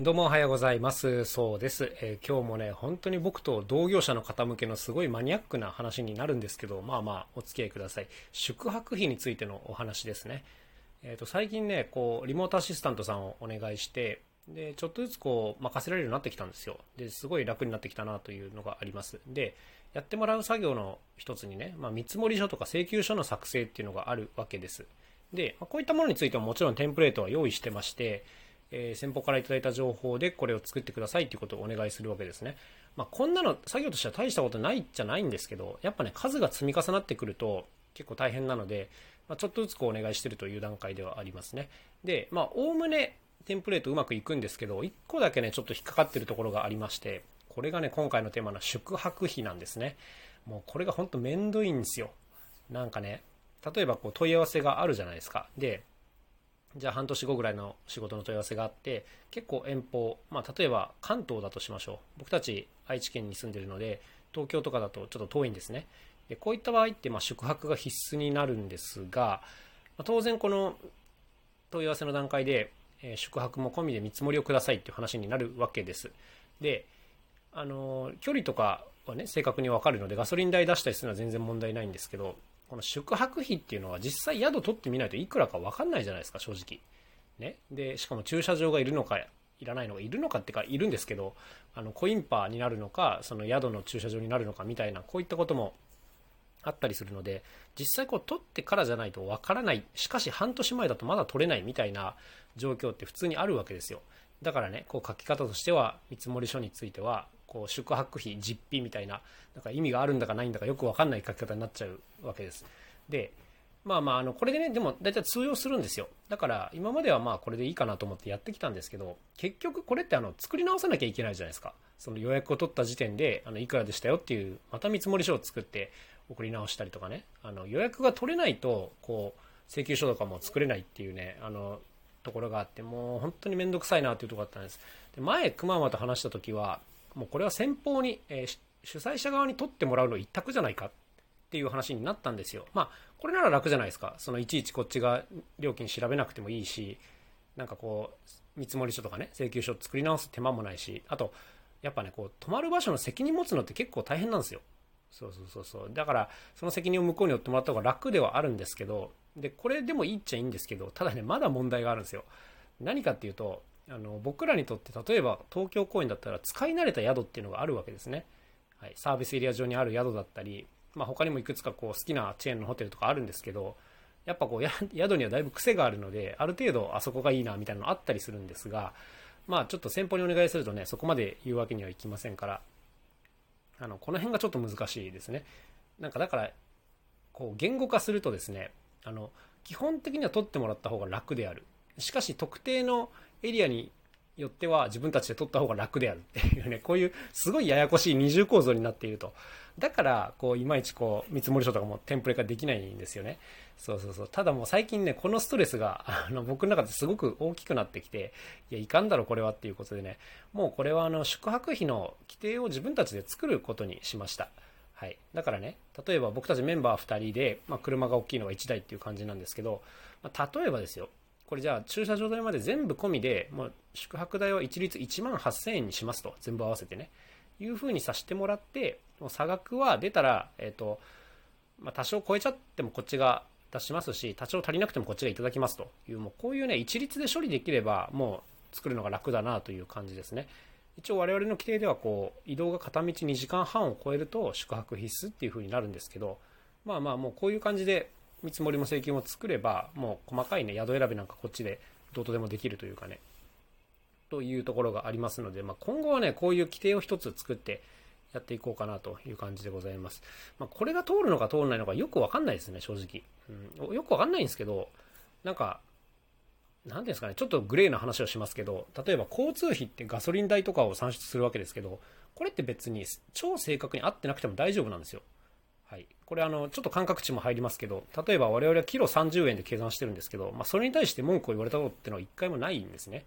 どうもおはようございます。そうです、えー、今日もね、本当に僕と同業者の方向けのすごいマニアックな話になるんですけど、まあまあお付き合いください。宿泊費についてのお話ですね。えっ、ー、と、最近ね、こう、リモートアシスタントさんをお願いして、で、ちょっとずつこう、任せられるようになってきたんですよ。で、すごい楽になってきたなというのがあります。で、やってもらう作業の一つにね、まあ、見積書とか請求書の作成っていうのがあるわけです。で、まあ、こういったものについてももちろんテンプレートは用意してまして、えー、先方から頂いた情報でこれを作ってくださいっていうことをお願いするわけですね。まあ、こんなの作業としては大したことないじゃないんですけど、やっぱね、数が積み重なってくると結構大変なので、まあ、ちょっとずつこうお願いしてるという段階ではありますね。で、まあ、おおむねテンプレートうまくいくんですけど、1個だけね、ちょっと引っかかってるところがありまして、これがね、今回のテーマの宿泊費なんですね。もうこれが本当めんどいんですよ。なんかね、例えばこう問い合わせがあるじゃないですか。で、じゃあ半年後ぐらいの仕事の問い合わせがあって結構遠方、まあ、例えば関東だとしましょう。僕たち愛知県に住んでるので東京とかだとちょっと遠いんですね。でこういった場合ってま宿泊が必須になるんですが、ま、当然この問い合わせの段階で、え、宿泊も込みで見積もりをくださいっていう話になるわけです。であの距離とかはね正確に分かるのでガソリン代出したりするのは全然問題ないんですけどこの宿泊費っていうのは実際宿取ってみないといくらか分かんないじゃないですか、正直。ね。で、しかも駐車場がいるのか、いらないのか、いるのかってか、いるんですけど、あの、コインパーになるのか、その宿の駐車場になるのかみたいな、こういったこともあったりするので、実際こう取ってからじゃないと分からない。しかし半年前だとまだ取れないみたいな状況って普通にあるわけですよ。だからね、こう書き方としては、見積書については、こう宿泊費実費みたいななんか意味があるんだかないんだかよく分かんない書き方になっちゃうわけです。でまあまああのこれでねでも大体通用するんですよ。だから今まではまあこれでいいかなと思ってやってきたんですけど結局これってあの作り直さなきゃいけないじゃないですか。その予約を取った時点であのいくらでしたよっていうまた見積もり書を作って送り直したりとかね。あの予約が取れないとこう請求書とかも作れないっていうねあのところがあってもう本当に面倒くさいなっていうところだったんです。で前熊間と話した時はもうこれは先方に、えー、主催者側に取ってもらうの一択じゃないかっていう話になったんですよ。まあ、これなら楽じゃないですか。そのいちいちこっちが料金調べなくてもいいし、なんかこう、見積書とかね、請求書作り直す手間もないし、あと、やっぱね、こう、泊まる場所の責任持つのって結構大変なんですよ。そうそうそうそう。だから、その責任を向こうに負ってもらった方が楽ではあるんですけど、で、これでもいいっちゃいいんですけど、ただね、まだ問題があるんですよ。何かっていうと、あの僕らにとって例えば東京公園だったら使い慣れた宿っていうのがあるわけですね、はい、サービスエリア上にある宿だったり、まあ、他にもいくつかこう好きなチェーンのホテルとかあるんですけどやっぱこう宿にはだいぶ癖があるのである程度あそこがいいなみたいなのあったりするんですがまあちょっと先方にお願いするとねそこまで言うわけにはいきませんからあのこの辺がちょっと難しいですね。なんかだからこう言語化するとですねあの基本的には取ってもらった方が楽である。しかし特定のエリアによっては自分たちで取った方が楽であるっていうね、こういうすごいややこしい二重構造になっていると。だから、こう、いまいちこう、見積書とかもテンプレ化できないんですよね。そうそうそう。ただもう最近ね、このストレスが、あの、僕の中ですごく大きくなってきて、いや、いかんだろ、これはっていうことでね、もうこれはあの、宿泊費の規定を自分たちで作ることにしました。はい。だからね、例えば僕たちメンバー2人で、まあ、車が大きいのが1台っていう感じなんですけど、まあ、例えばですよ、これじゃあ駐車場代まで全部込みで、もう宿泊代は一律1万8000円にしますと、全部合わせてね。いうふうにさせてもらって、もう差額は出たら、えっ、ー、と、まあ、多少超えちゃってもこっちが出しますし、多少足りなくてもこっちがいただきますという、もうこういうね、一律で処理できれば、もう作るのが楽だなという感じですね。一応我々の規定ではこう移動が片道2時間半を超えると宿泊必須っていう風になるんですけどまあまあもうこういう感じで見積もりも請求も作れば、もう細かいね、宿選びなんかこっちでどうとでもできるというかね、というところがありますので、まあ、今後はね、こういう規定を一つ作ってやっていこうかなという感じでございます。まあ、これが通るのか通らないのかよくわかんないですね、正直。うん、よくわかんないんですけど、なんか、何ですかね、ちょっとグレーな話をしますけど、例えば交通費ってガソリン代とかを算出するわけですけど、これって別に超正確に合ってなくても大丈夫なんですよ。これあの、ちょっと感覚値も入りますけど、例えば我々はキロ30円で計算してるんですけど、まあ、それに対して文句を言われたことってのは一回もないんですね。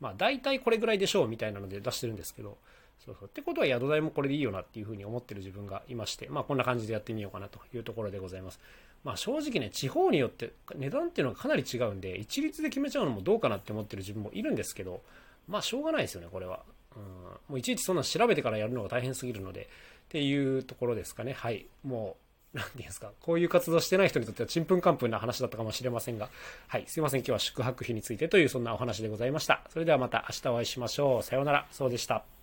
まあ、大体これぐらいでしょうみたいなので出してるんですけど、そうそう。ってことは宿代もこれでいいよなっていうふうに思ってる自分がいまして、まあ、こんな感じでやってみようかなというところでございます。まあ、正直ね、地方によって値段っていうのがかなり違うんで、一律で決めちゃうのもどうかなって思ってる自分もいるんですけど、まあしょうがないですよね、これは。うん、もういちいちそんな調べてからやるのが大変すぎるので、っていうところですかね。はい。もう、なんていうんですか、こういう活動してない人にとってはちんぷんかんぷんな話だったかもしれませんが、はい。すいません。今日は宿泊費についてというそんなお話でございました。それではまた明日お会いしましょう。さようなら。そうでした。